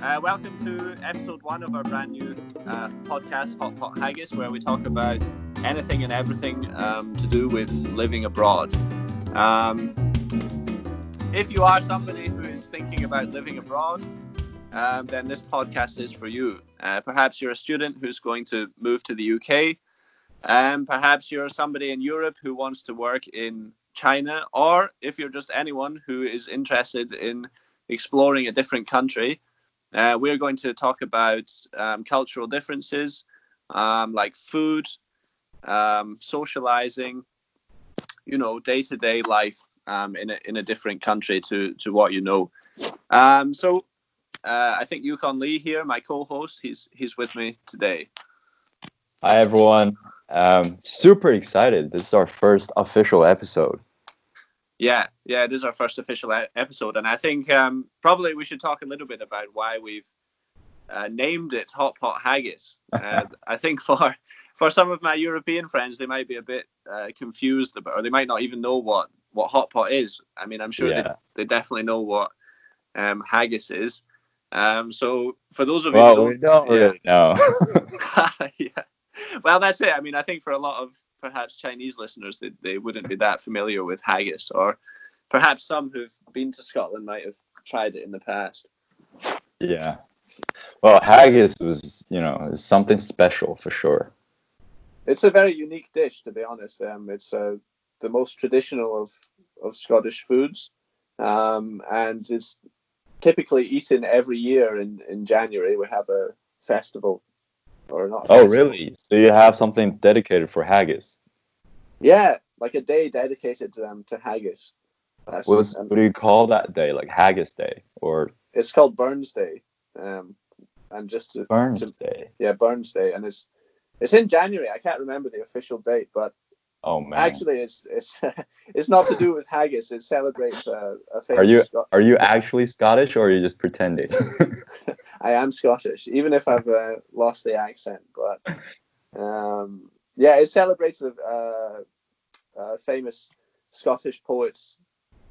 Uh, welcome to episode one of our brand new uh, podcast, Hot Pot Haggis, where we talk about anything and everything um, to do with living abroad. Um, if you are somebody who is thinking about living abroad, um, then this podcast is for you. Uh, perhaps you're a student who's going to move to the UK. Um, perhaps you're somebody in Europe who wants to work in China, or if you're just anyone who is interested in exploring a different country, uh, we're going to talk about um, cultural differences um, like food, um, socializing, you know, day to day life um, in, a, in a different country to, to what you know. Um, so uh, I think Yukon Lee here, my co host, he's, he's with me today. Hi, everyone. Um, super excited. This is our first official episode. Yeah, yeah, it is our first official episode, and I think um, probably we should talk a little bit about why we've uh, named it Hot Pot Haggis. Uh, I think for for some of my European friends, they might be a bit uh, confused about, or they might not even know what what hot pot is. I mean, I'm sure Yeah. they, they definitely know what um, haggis is. Um, so for those of you, Well, you we who don't yeah. really know. yeah. Well, that's it. I mean, I think for a lot of perhaps Chinese listeners, they, they wouldn't be that familiar with haggis, or perhaps some who've been to Scotland might have tried it in the past. yeah. Well, haggis was, you know, is something special for sure. It's a very unique dish, to be honest. Um, it's uh, the most traditional of, of Scottish foods, um, and it's typically eaten every year in, in January. We have a festival, or not? Oh, really? So you have something dedicated for haggis? Yeah, like a day dedicated to um, to haggis. That's, What, was, um, what do you call that day? Like Haggis Day or it's called Burns Day, um, and just to, Burns to- Day? yeah, Burns Day, and it's it's in January. I can't remember the official date, but Oh man. actually, it's it's it's not to do with haggis. It celebrates a, a famous. Are you Scot- are you actually Scottish or are you just pretending? I am Scottish, even if I've uh, lost the accent. But um, yeah, it celebrates a, uh, a famous Scottish poet's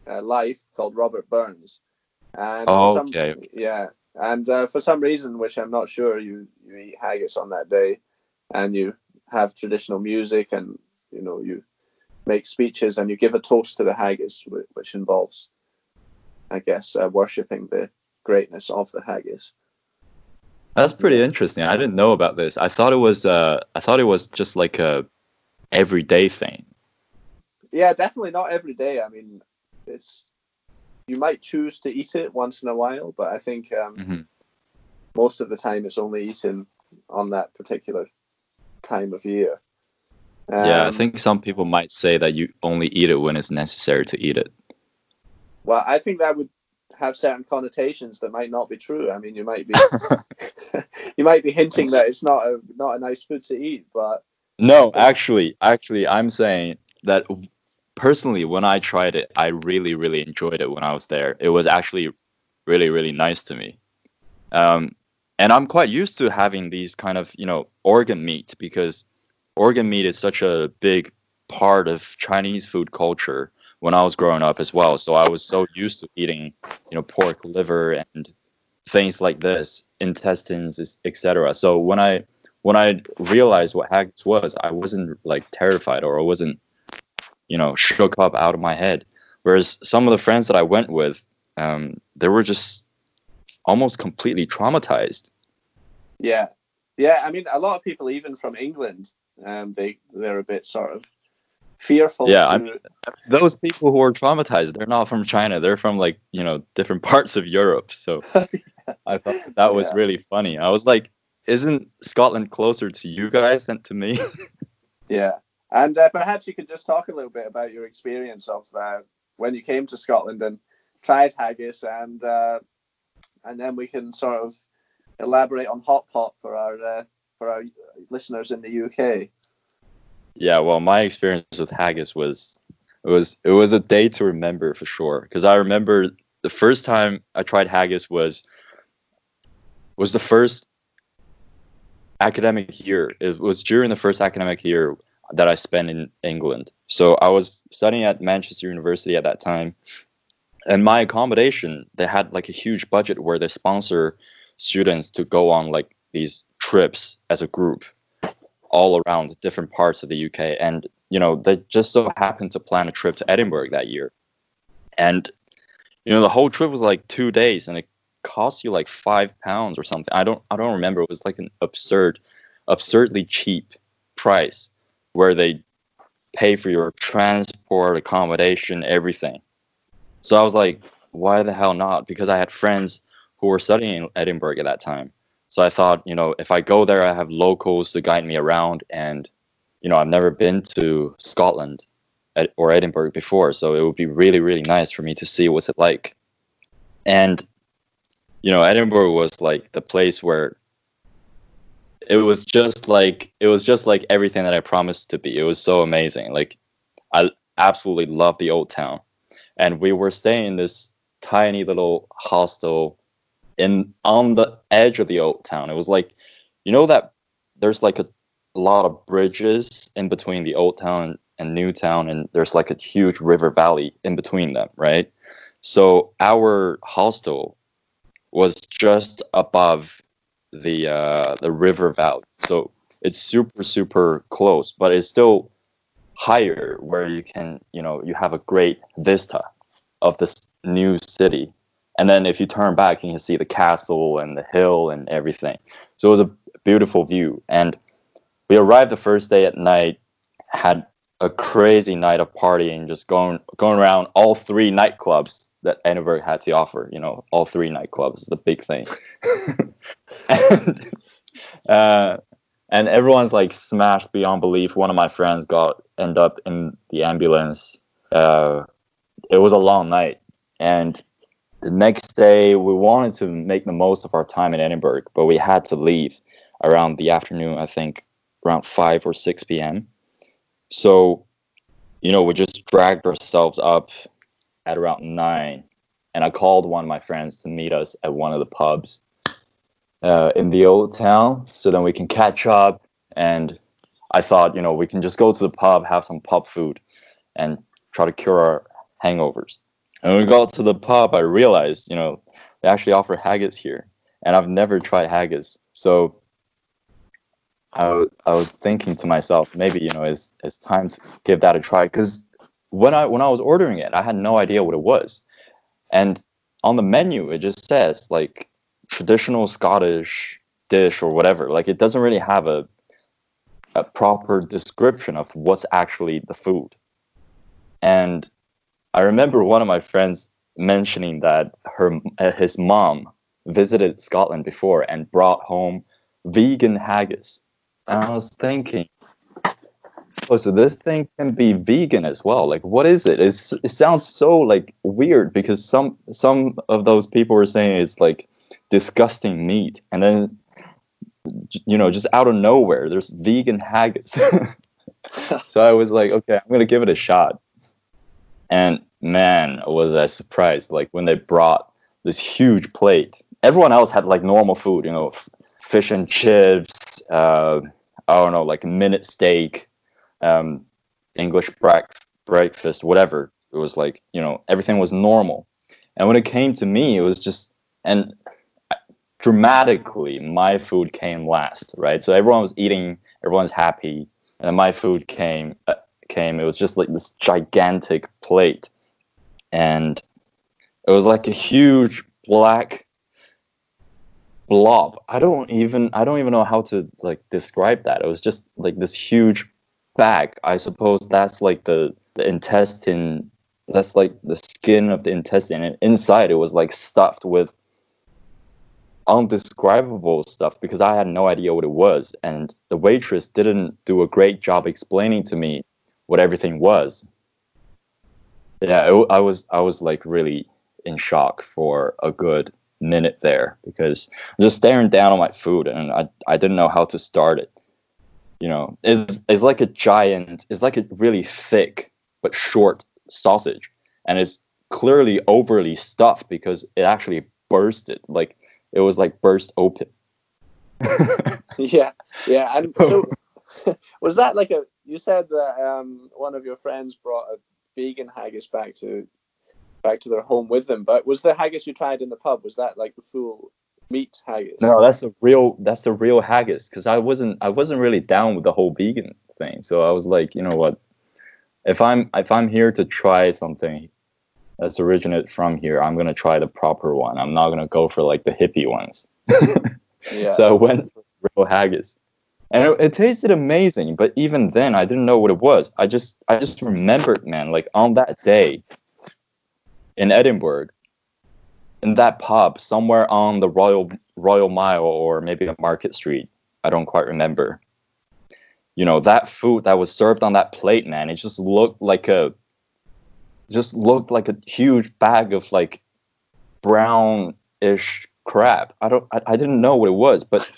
uh, life called Robert Burns. And for Oh, some- okay. yeah, and uh, for some reason, which I'm not sure, you you eat haggis on that day, and you have traditional music, and you know you make speeches, and you give a toast to the haggis, which involves, I guess, uh, worshiping the greatness of the haggis. That's pretty interesting. I didn't know about this. I thought it was uh I thought it was just like a everyday thing. Yeah, definitely not every day. I mean, it's you might choose to eat it once in a while, but I think um, Mhm. most of the time it's only eaten on that particular time of year. Yeah, I Um, think some people might say that you only eat it when it's necessary to eat it. Well, I think that would have certain connotations that might not be true. I mean, you might be you might be hinting that it's not a not a nice food to eat, but No, actually, actually, I'm saying that personally, when I tried it, I really, really enjoyed it when I was there. It was actually really, really nice to me. Um, and I'm quite used to having these kind of, you know, organ meat because organ meat is such a big part of Chinese food culture when I was growing up as well. So I was so used to eating, you know, pork liver and things like this, intestines, etc. So when I when I realized what haggis was, I wasn't like terrified or I wasn't, you know, shook up out of my head. Whereas some of the friends that I went with, um, they were just almost completely traumatized. yeah, yeah. I mean, a lot of people, even from England, um, they they're a bit sort of fearful. Yeah, I mean- Those people who are traumatized, they're not from China. They're from like, you know, different parts of Europe. So I thought that, that was Yeah. really funny. I was like, isn't Scotland closer to you guys than to me? Yeah, and uh, perhaps you could just talk a little bit about your experience of uh, when you came to Scotland and tried haggis, and uh, and then we can sort of elaborate on hot pot for our uh, for our listeners in the UK. Yeah, well, my experience with haggis was it was it was a day to remember for sure because I remember the first time I tried haggis was was the first academic year. It was during the first academic year that I spent in England. So I was studying at Manchester University at that time, and my accommodation they had like a huge budget where they sponsor students to go on like these trips as a group all around different parts of the UK. And, you know, they just so happened to plan a trip to Edinburgh that year. And, you know, the whole trip was like two days and it cost you like five pounds or something. I don't I don't remember. It was like an absurd, absurdly cheap price where they pay for your transport, accommodation, everything. So I was like, why the hell not? Because I had friends who were studying in Edinburgh at that time. So I thought, you know, if I go there, I have locals to guide me around. And, you know, I've never been to Scotland or Edinburgh before. So it would be really, really nice for me to see what's it like. And, you know, Edinburgh was like the place where it was just like it was just like everything that I promised to be. It was so amazing. Like I absolutely love the old town. And we were staying in this tiny little hostel in on the edge of the old town. It was like you know that there's like a, lot of bridges in between the old town and new town and there's like a huge river valley in between them, right? So our hostel was just above the uh, the river valley. So it's super super close, but it's still higher where you can you know you have a great vista of this new city. And then if you turn back, you can see the castle and the hill and everything. So it was a beautiful view. And we arrived the first day at night, had a crazy night of partying, just going going around all three nightclubs that Edinburgh had to offer. You know, all three nightclubs is the big thing. and, uh, and everyone's like smashed beyond belief. One of my friends got end up in the ambulance. Uh, it was a long night, and the next day we wanted to make the most of our time in Edinburgh, but we had to leave around the afternoon. I think around five or six p.m. So, you know, we just dragged ourselves up at around nine, and I called one of my friends to meet us at one of the pubs uh, in the old town, so then we can catch up. And I thought, you know, we can just go to the pub, have some pub food, and try to cure our hangovers. And when we got to the pub, I realized, you know, they actually offer haggis here, and I've never tried haggis. So I, I was thinking to myself, maybe you know, it's it's time to give that a try. Because when I when I was ordering it, I had no idea what it was, and on the menu it just says like traditional Scottish dish or whatever. Like it doesn't really have a a proper description of what's actually the food. And I remember one of my friends mentioning that her uh, his mom visited Scotland before and brought home vegan haggis. And I was thinking, oh, so this thing can be vegan as well. Like, what is it? It's, it sounds so like weird because some some of those people were saying it's like disgusting meat, and then you know, just out of nowhere, there's vegan haggis. so I was like, okay, I'm gonna give it a shot. And man, was I surprised! Like when they brought this huge plate. Everyone else had like normal food, you know, f- fish and chips. Uh, I don't know, like minute steak, um, English break- breakfast, whatever. It was like you know everything was normal. And when it came to me, it was just and dramatically my food came last, right? So everyone was eating, everyone's happy, and my food came. Uh, came. It was just like this gigantic plate, and it was like a huge black blob. I don't even I don't even know how to like describe that. It was just like this huge bag. I suppose that's like the the intestine. That's like the skin of the intestine, and inside it was like stuffed with undescribable stuff because I had no idea what it was, and the waitress didn't do a great job explaining to me what everything was. Yeah, it, I was I was like really in shock for a good minute there because I'm just staring down on my food and I I didn't know how to start it. You know, it's it's like a giant, it's like a really thick but short sausage, and it's clearly overly stuffed because it actually bursted. Like it was like burst open. yeah, yeah, and so was that like a? You said that um, one of your friends brought a vegan haggis back to back to their home with them, but was the haggis you tried in the pub was that like the full meat haggis. No, that's the real that's the real haggis because I wasn't I wasn't really down with the whole vegan thing. So I was like, you know what? If I'm if I'm here to try something that's originated from here, I'm gonna try the proper one. I'm not gonna go for like the hippie ones. Yeah. So I went for real haggis, and it, it tasted amazing. But even then, I didn't know what it was. I just I just remembered, man, like on that day in Edinburgh, in that pub somewhere on the Royal Royal Mile or maybe a Market Street. I don't quite remember. You know that food that was served on that plate, man. It just looked like a just looked like a huge bag of like brownish crap. I don't I, I didn't know what it was, but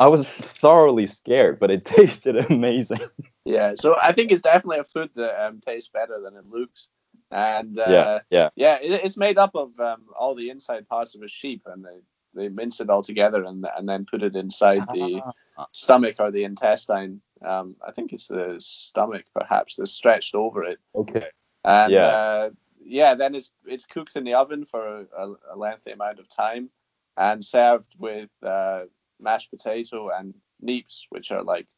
I was thoroughly scared, but it tasted amazing. Yeah, so I think it's definitely a food that um, tastes better than it looks, and uh, yeah, yeah. yeah, it, it's made up of um, all the inside parts of a sheep, and they, they mince it all together and and then put it inside the Ah. stomach or the intestine. Um, I think it's the stomach, perhaps, that's stretched over it, Okay. and Yeah. uh, yeah, then it's it's cooked in the oven for a, a lengthy amount of time, and served with uh, mashed potato and neeps, which are like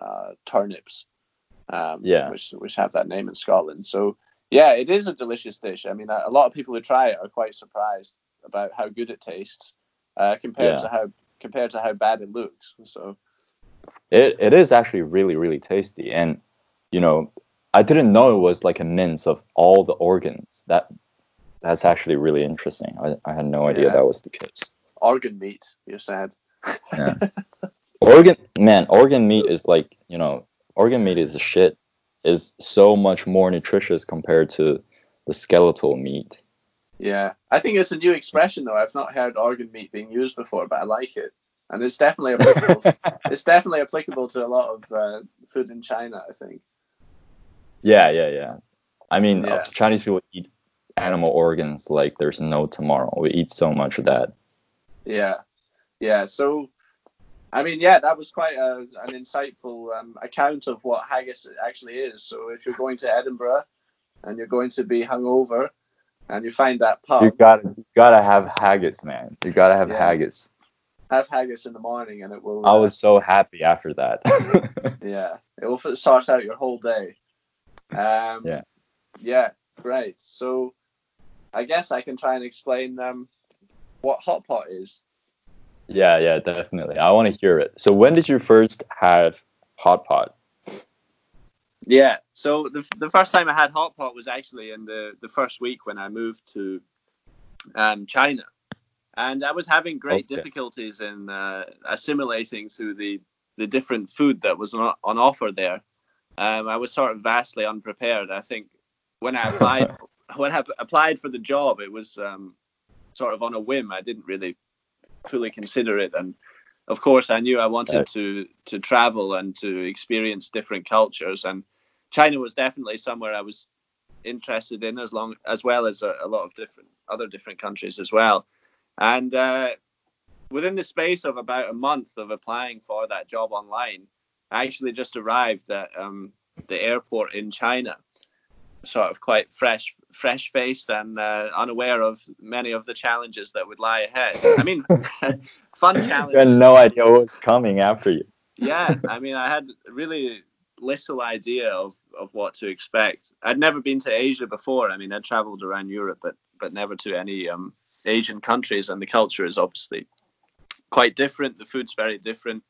uh, turnips, um, Yeah. which which have that name in Scotland. So yeah, it is a delicious dish. I mean, a, a lot of people who try it are quite surprised about how good it tastes uh, compared Yeah. to how compared to how bad it looks. So It it is actually really really tasty, and you know I didn't know it was like a mince of all the organs. That that's actually really interesting. I, I had no idea Yeah. that was the case. organ meat, you said. Organ man, organ meat is like you know organ meat is a shit. Is so much more nutritious compared to the skeletal meat. Yeah, I think it's a new expression though. I've not heard organ meat being used before, but I like it, and it's definitely applicable. it's definitely applicable to a lot of uh, food in China. I think. Yeah, yeah, yeah. I mean, uh, Yeah. Chinese people eat animal organs like there's no tomorrow. We eat so much of that. Yeah, yeah. So, I mean, yeah, that was quite a, an insightful um, account of what haggis actually is. So, if you're going to Edinburgh and you're going to be hungover, and you find that pub, You gotta, you gotta have haggis, man. You gotta have Yeah. haggis. have haggis in the morning, and it will. I uh, was so happy after that. Yeah, it will sort out your whole day. Um, Yeah. Yeah, great. So, I guess I can try and explain um, what hot pot is. Yeah, yeah, definitely. I want to hear it. So, when did you first have hot pot? Yeah. So the the first time I had hot pot was actually in the the first week when I moved to um, China, and I was having great Okay. difficulties in uh, assimilating to the the different food that was on, on offer there. Um, I was sort of vastly unprepared. I think when I applied for, when I applied for the job, it was um, sort of on a whim. I didn't really fully consider it, and of course, I knew I wanted Right. to to travel and to experience different cultures, and China was definitely somewhere I was interested in, as long as well as a, a lot of different other different countries as well. And uh, within the space of about a month of applying for that job online, I actually just arrived at um, the airport in China, sort of quite fresh, fresh faced and uh, unaware of many of the challenges that would lie ahead. I mean, fun challenge. You had no idea what was coming after you. Yeah, I mean, I had really little idea of, of what to expect. I'd never been to Asia before. I mean, I'd traveled around Europe, but but never to any um, Asian countries, and the culture is obviously quite different. The food's very different.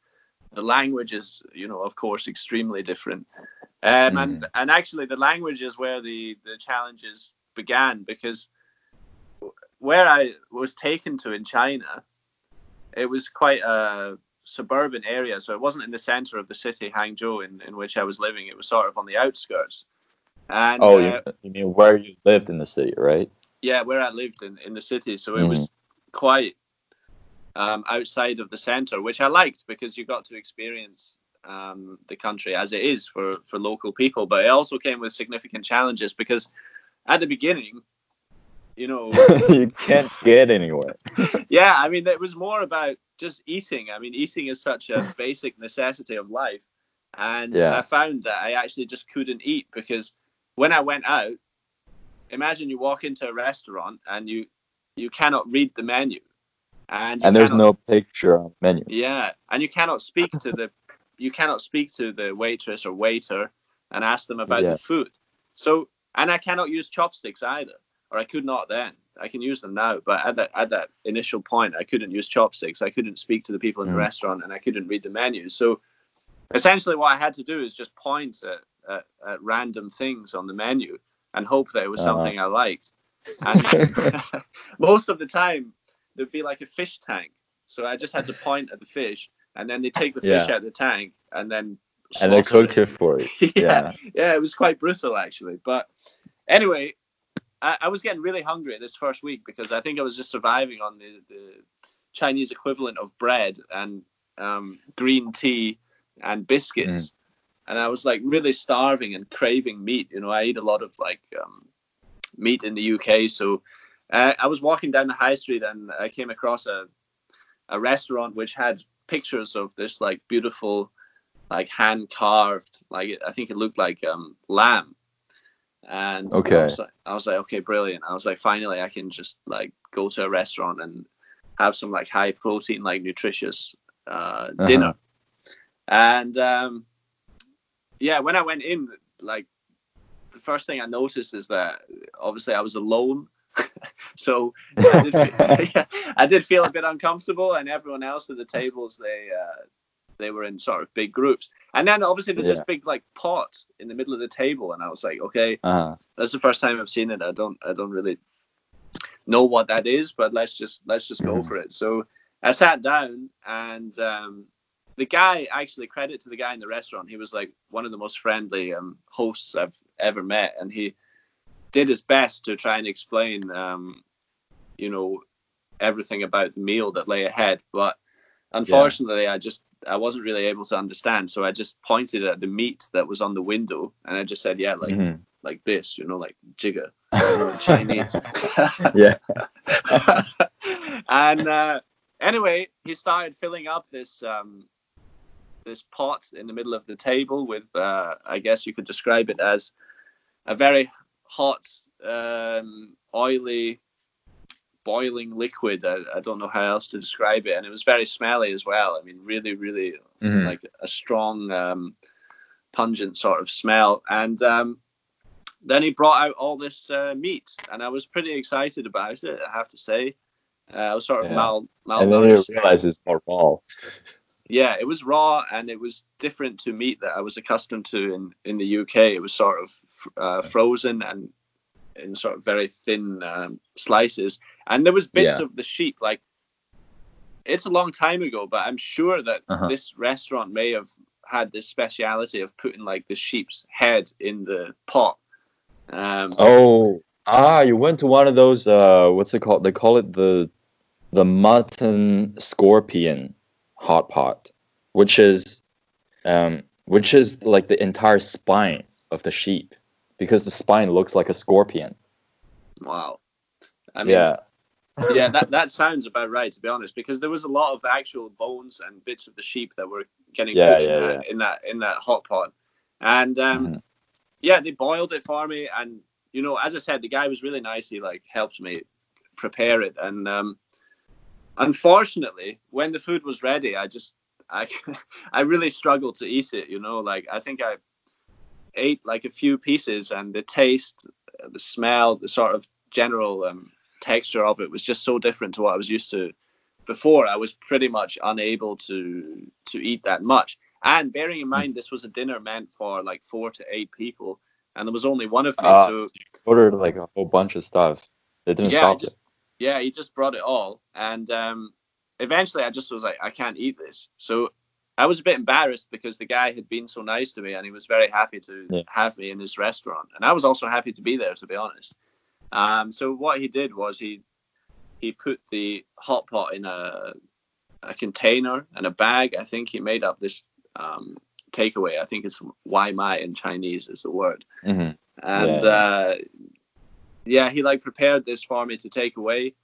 The language is, you know, of course, extremely different. Um, And and actually, the language is where the the challenges began because where I was taken to in China, it was quite a suburban area, so it wasn't in the center of the city, Hangzhou, in, in which I was living. It was sort of on the outskirts. And Oh, uh, you, mean where you lived in the city, right? yeah, where I lived in, in the city, so it Mhm. was quite um, outside of the center, which I liked because you got to experience um, the country as it is for, for local people. But it also came with significant challenges because at the beginning, you know, you can't get anywhere. yeah, I mean, it was more about just eating. I mean, eating is such a basic necessity of life. And Yeah. I found that I actually just couldn't eat because when I went out, imagine you walk into a restaurant and you you cannot read the menu. and And there's cannot- no picture on the menu. yeah, and you cannot speak to the you cannot speak to the waitress or waiter and ask them about Yeah. the food. So, and I cannot use chopsticks either, or I could not then. I can use them now, but at that at that initial point, I couldn't use chopsticks. I couldn't speak to the people in the Mm. restaurant, and I couldn't read the menu. So, essentially, what I had to do is just point at, at, at random things on the menu and hope that it was Uh-huh. something I liked. And most of the time, there'd be like a fish tank. So I just had to point at the fish, and then they take the fish Yeah. out of the tank, and then and they cook it for you. yeah, Yeah. yeah, it was quite brutal actually. But anyway, I, I was getting really hungry this first week because I think I was just surviving on the, the Chinese equivalent of bread and um, green tea and biscuits. And I was like really starving and craving meat. You know, I eat a lot of like um, meat in the UK. So uh, I was walking down the high street and I came across a a restaurant which had pictures of this like beautiful like hand carved like I think it looked like um lamb and I Okay. was, like, I was like okay brilliant I was like finally I can just like go to a restaurant and have some like high protein like nutritious uh, Uh-huh. dinner and um yeah when I went in like the first thing I noticed is that obviously I was alone so I did, feel, yeah, I did feel a bit uncomfortable, and everyone else at the tables they uh, they were in sort of big groups. And then obviously there's this big like pot in the middle of the table, and I was like, okay, Uh-huh. that's the first time I've seen it. I don't I don't really know what that is, but let's just let's just go Mhm. for it. So I sat down, and um, the guy actually credit to the guy in the restaurant. He was like one of the most friendly um, hosts I've ever met, and he did his best to try and explain, um, you know, everything about the meal that lay ahead. But unfortunately, I just I wasn't really able to understand. So I just pointed at the meat that was on the window, and I just said, "Yeah, like Mhm. like this, you know, like jigger, Chinese." yeah. and uh, anyway, he started filling up this um, this pot in the middle of the table with, uh, I guess you could describe it as a very hot, um, oily, boiling liquid. I, I don't know how else to describe it, and it was very smelly as well. I mean, really, really Mhm. like a strong, um, pungent sort of smell. And um, then he brought out all this uh, meat, and I was pretty excited about it. I have to say, uh, I was sort of Yeah. mal and then you malnourished. realize it's not raw. Yeah, it was raw, and it was different to meat that I was accustomed to in in the UK. It was sort of uh, frozen and in sort of very thin um, slices, and there was bits Yeah. of the sheep like. It's a long time ago, but I'm sure that Uh-huh. this restaurant may have had this speciality of putting like the sheep's head in the pot. Um, Oh, ah, you went to one of those. Uh, what's it called? They call it the the mutton scorpion hot pot, which is um, which is like the entire spine of the sheep, because the spine looks like a scorpion. Wow. I mean, yeah, yeah, that, that sounds about right, to be honest, because there was a lot of actual bones and bits of the sheep that were getting Yeah, put in, yeah, that, in that in that hot pot. And um, Mhm. yeah, they boiled it for me. And, you know, as I said, the guy was really nice. He like helped me prepare it. And um, unfortunately, when the food was ready, I just, I, I really struggled to eat it, you know, like I think I ate like a few pieces and the taste, uh, the smell, the sort of general um, texture of it was just so different to what I was used to before. I was pretty much unable to to eat that much. And bearing in mind this was a dinner meant for like four to eight people, and there was only one of me. Ah, so you ordered like a whole bunch of stuff. It didn't Yeah, I stop just- yeah, he just brought it all, and um, eventually I just was like, I can't eat this. So I was a bit embarrassed because the guy had been so nice to me, and he was very happy to Yeah. have me in his restaurant, and I was also happy to be there, to be honest. Um, so what he did was he he put the hot pot in a a container and a bag. I think he made up this um, takeaway. I think it's Wai Mai in Chinese is the word it. hmm and Yeah. uh, yeah, he like prepared this for me to take away,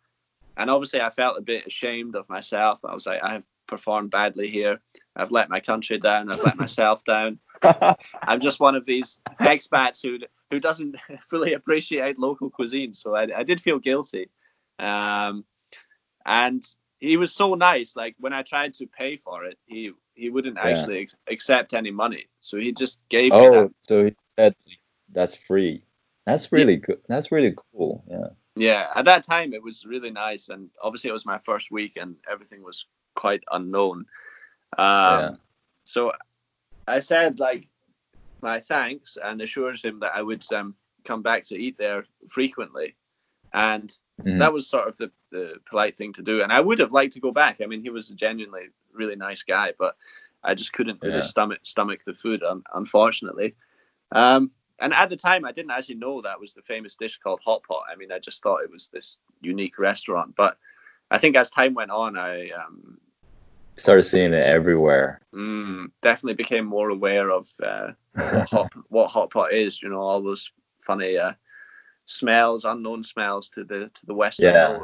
and obviously I felt a bit ashamed of myself. I was like, I have performed badly here. I've let my country down. I've let myself down. I'm just one of these expats who who doesn't fully appreciate local cuisine. So I, I did feel guilty, um, and he was so nice. Like when I tried to pay for it, he he wouldn't Yeah. actually ex- accept any money. So he just gave me Oh, that. so he said that's free. That's really good. That's really cool. Yeah. Yeah, at that time it was really nice, and obviously it was my first week, and everything was quite unknown. Um, Yeah. So I said like my thanks and assured him that I would um, come back to eat there frequently, and Mhm. that was sort of the, the polite thing to do. And I would have liked to go back. I mean, he was a genuinely really nice guy, but I just couldn't really stomach stomach the food, un- unfortunately. Um, and at the time, I didn't actually know that was the famous dish called hot pot. I mean, I just thought it was this unique restaurant. But I think as time went on, I um, Started seeing it everywhere. mm, definitely became more aware of uh, what hot what hot pot is. You know, all those funny uh, smells, unknown smells to the to the western Yeah.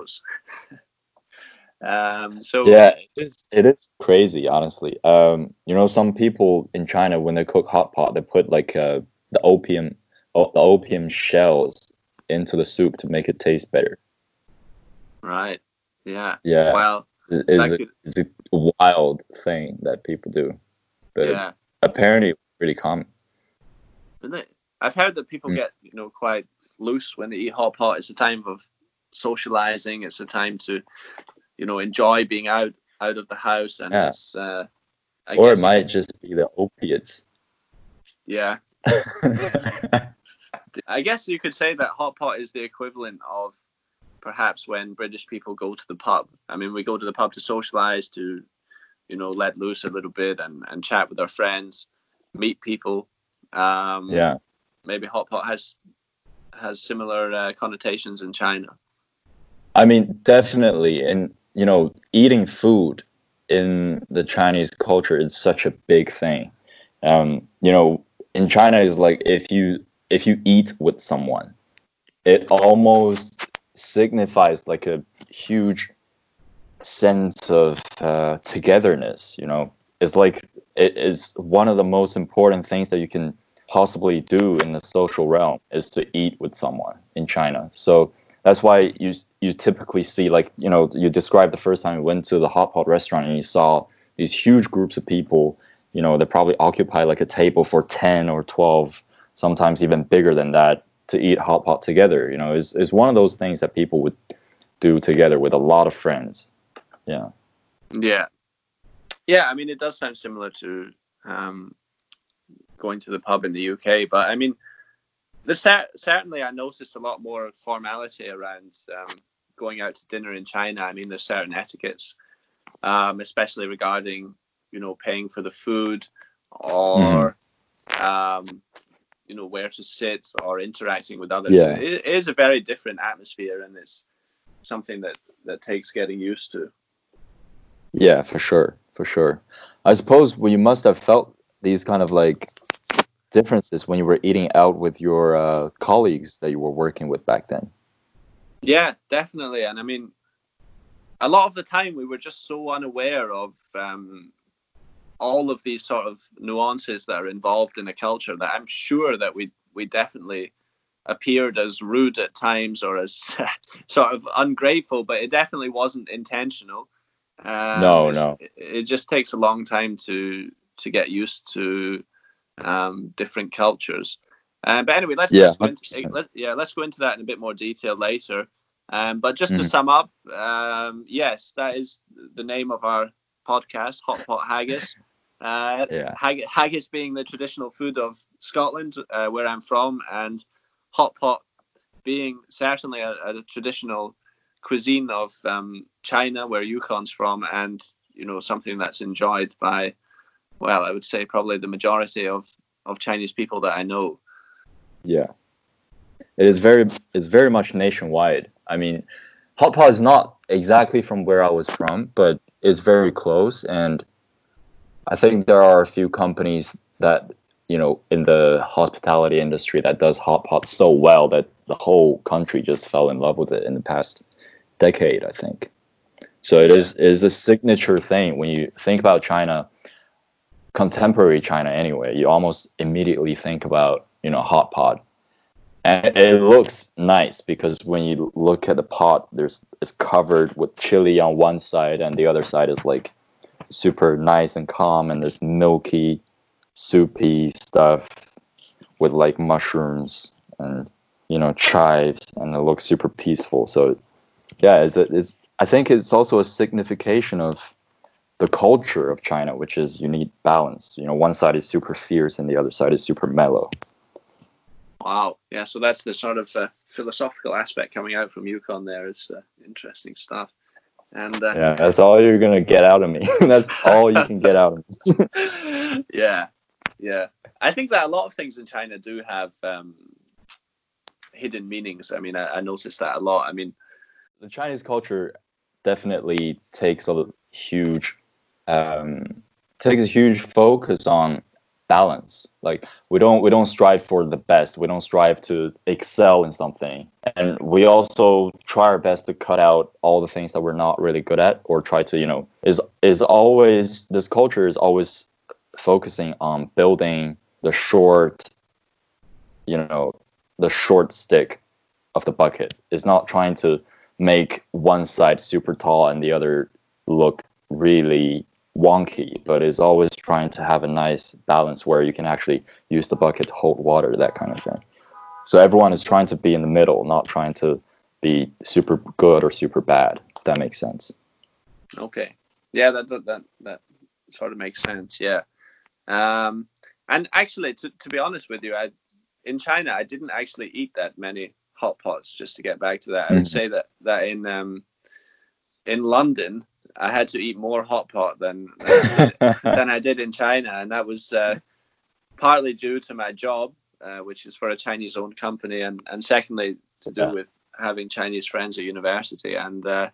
um, so yeah, it is. It is crazy, honestly. Um, you know, some people in China when they cook hot pot, they put like uh, the opium, oh, the opium shells into the soup to make it taste better. right, yeah. Yeah, Well, it- it's, a, could, it's a wild thing that people do, but yeah. apparently it's pretty common. Isn't it? I've heard that people Mm. get you know quite loose when they eat hot pot. It's a time of socializing. It's a time to you know enjoy being out out of the house, and Yeah. it's uh, I or it might just be the opiates. yeah. I guess you could say that hot pot is the equivalent of perhaps when British people go to the pub. I mean, we go to the pub to socialize, to you know let loose a little bit and and chat with our friends, meet people. Um, yeah. maybe hot pot has has similar uh, connotations in China. I mean, definitely. And, you know, eating food in the Chinese culture is such a big thing. Um, you know, in China is like if you if you eat with someone, it almost signifies like a huge sense of uh, togetherness, you know. It's like it is one of the most important things that you can possibly do in the social realm is to eat with someone in China. So that's why you you typically see like you know you described the first time you went to the hot pot restaurant and you saw these huge groups of people you know they probably occupy like a table for 10 or 12 sometimes even bigger than that to eat hot pot together you know is is one of those things that people would do together with a lot of friends yeah Yeah, yeah. I mean, it does sound similar to um, going to the pub in the UK, but I mean, the cer- certainly I noticed a lot more formality around um, going out to dinner in China. I mean, there's certain etiquettes, um, especially regarding you know paying for the food or um, you know where to sit or interacting with others. Yeah. It, it is a very different atmosphere, and it's something that that takes getting used to. yeah for sure for sure i suppose well, you must have felt these kind of like differences when you were eating out with your uh, colleagues that you were working with back then Yeah, definitely. And I mean, a lot of the time we were just so unaware of um, all of these sort of nuances that are involved in a culture that I'm sure that we we definitely appeared as rude at times or as sort of ungrateful, but it definitely wasn't intentional. Um, No, no. It, it just takes a long time to to get used to um, different cultures. Um, but anyway, let's, Yeah, let's go into, 100%. let, yeah, let's go into that in a bit more detail later. Um, but just to Mhm. sum up, um, yes, that is the name of our podcast, Hot Pot Haggis. Uh, yeah hag- haggis being the traditional food of Scotland, uh, where I'm from, and hot pot being certainly a, a traditional cuisine of um, China, where Yukon's from, and you know something that's enjoyed by, well, I would say probably the majority of of Chinese people that I know. Yeah, it is very it's very much nationwide. I mean, hot pot is not exactly from where I was from, but it's very close, and I think there are a few companies that you know in the hospitality industry that does hot pot so well that the whole country just fell in love with it in the past decade. I think. So it is it is a signature thing when you think about China, contemporary China anyway. You almost immediately think about you know hot pot and it looks nice because when you look at the pot, there's it's covered with chili on one side, and the other side is like super nice and calm, and this milky, soupy stuff with like mushrooms and you know chives, and it looks super peaceful. So yeah, it's, it's I think it's also a signification of the culture of China, which is you need balance. You know, one side is super fierce and the other side is super mellow. Wow. Yeah. So that's the sort of uh, philosophical aspect coming out from Yukon. There is uh, interesting stuff. And uh, yeah, that's all you're gonna get out of me. that's all you can get out of me. yeah, yeah. I think that a lot of things in China do have um, hidden meanings. I mean, I, I noticed that a lot. I mean, the Chinese culture definitely takes a huge um, takes a huge focus on balance. Like we don't we don't strive for the best. We don't strive to excel in something. And we also try our best to cut out all the things that we're not really good at or try to you know is is always this culture is always focusing on building the short you know the short stick of the bucket. Is not trying to make one side super tall and the other look really wonky, but is always trying to have a nice balance where you can actually use the bucket to hold water, that kind of thing. So everyone is trying to be in the middle, not trying to be super good or super bad. If that makes sense. Okay. Yeah, that that that, that sort of makes sense. Yeah. Um, and actually, to, to be honest with you, I in China I didn't actually eat that many hot pots. Just to get back to that, mm-hmm. I would mm. say that that in um, in London I had to eat more hot pot than than, than I did in China, and that was uh, partly due to my job, uh, which is for a Chinese-owned company, and and secondly to do yeah. with having Chinese friends at university. And uh,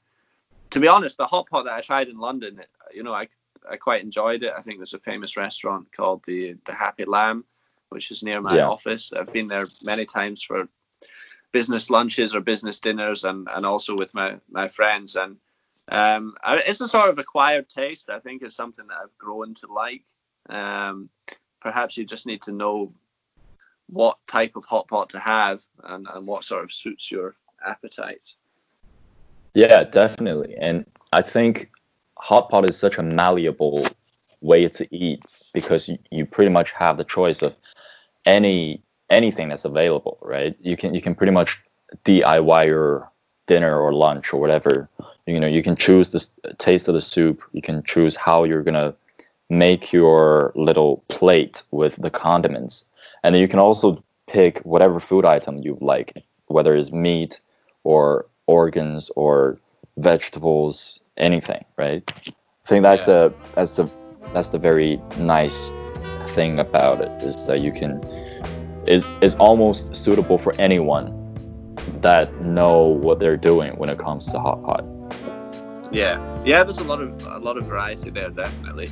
to be honest, the hot pot that I tried in London, you know, I I quite enjoyed it. I think there's a famous restaurant called the the Happy Lamb, which is near my yeah. office. I've been there many times for business lunches or business dinners, and and also with my my friends and um, it's a sort of acquired taste. I think is something that I've grown to like. Um, perhaps you just need to know what type of hot pot to have and, and what sort of suits your appetite. Yeah, definitely. And I think hot pot is such a malleable way to eat because you, you pretty much have the choice of any anything that's available, right? You can you can pretty much DIY your dinner or lunch or whatever you know you can choose the taste of the soup. You can choose how you're gonna make your little plate with the condiments. And then you can also pick whatever food item you like whether it's meat or organs or vegetables anything right? I think that's yeah. the that's the that's the very nice thing about it is that you can is is almost suitable for anyone that know what they're doing when it comes to hot pot yeah, yeah. There's a lot of a lot of variety there, definitely.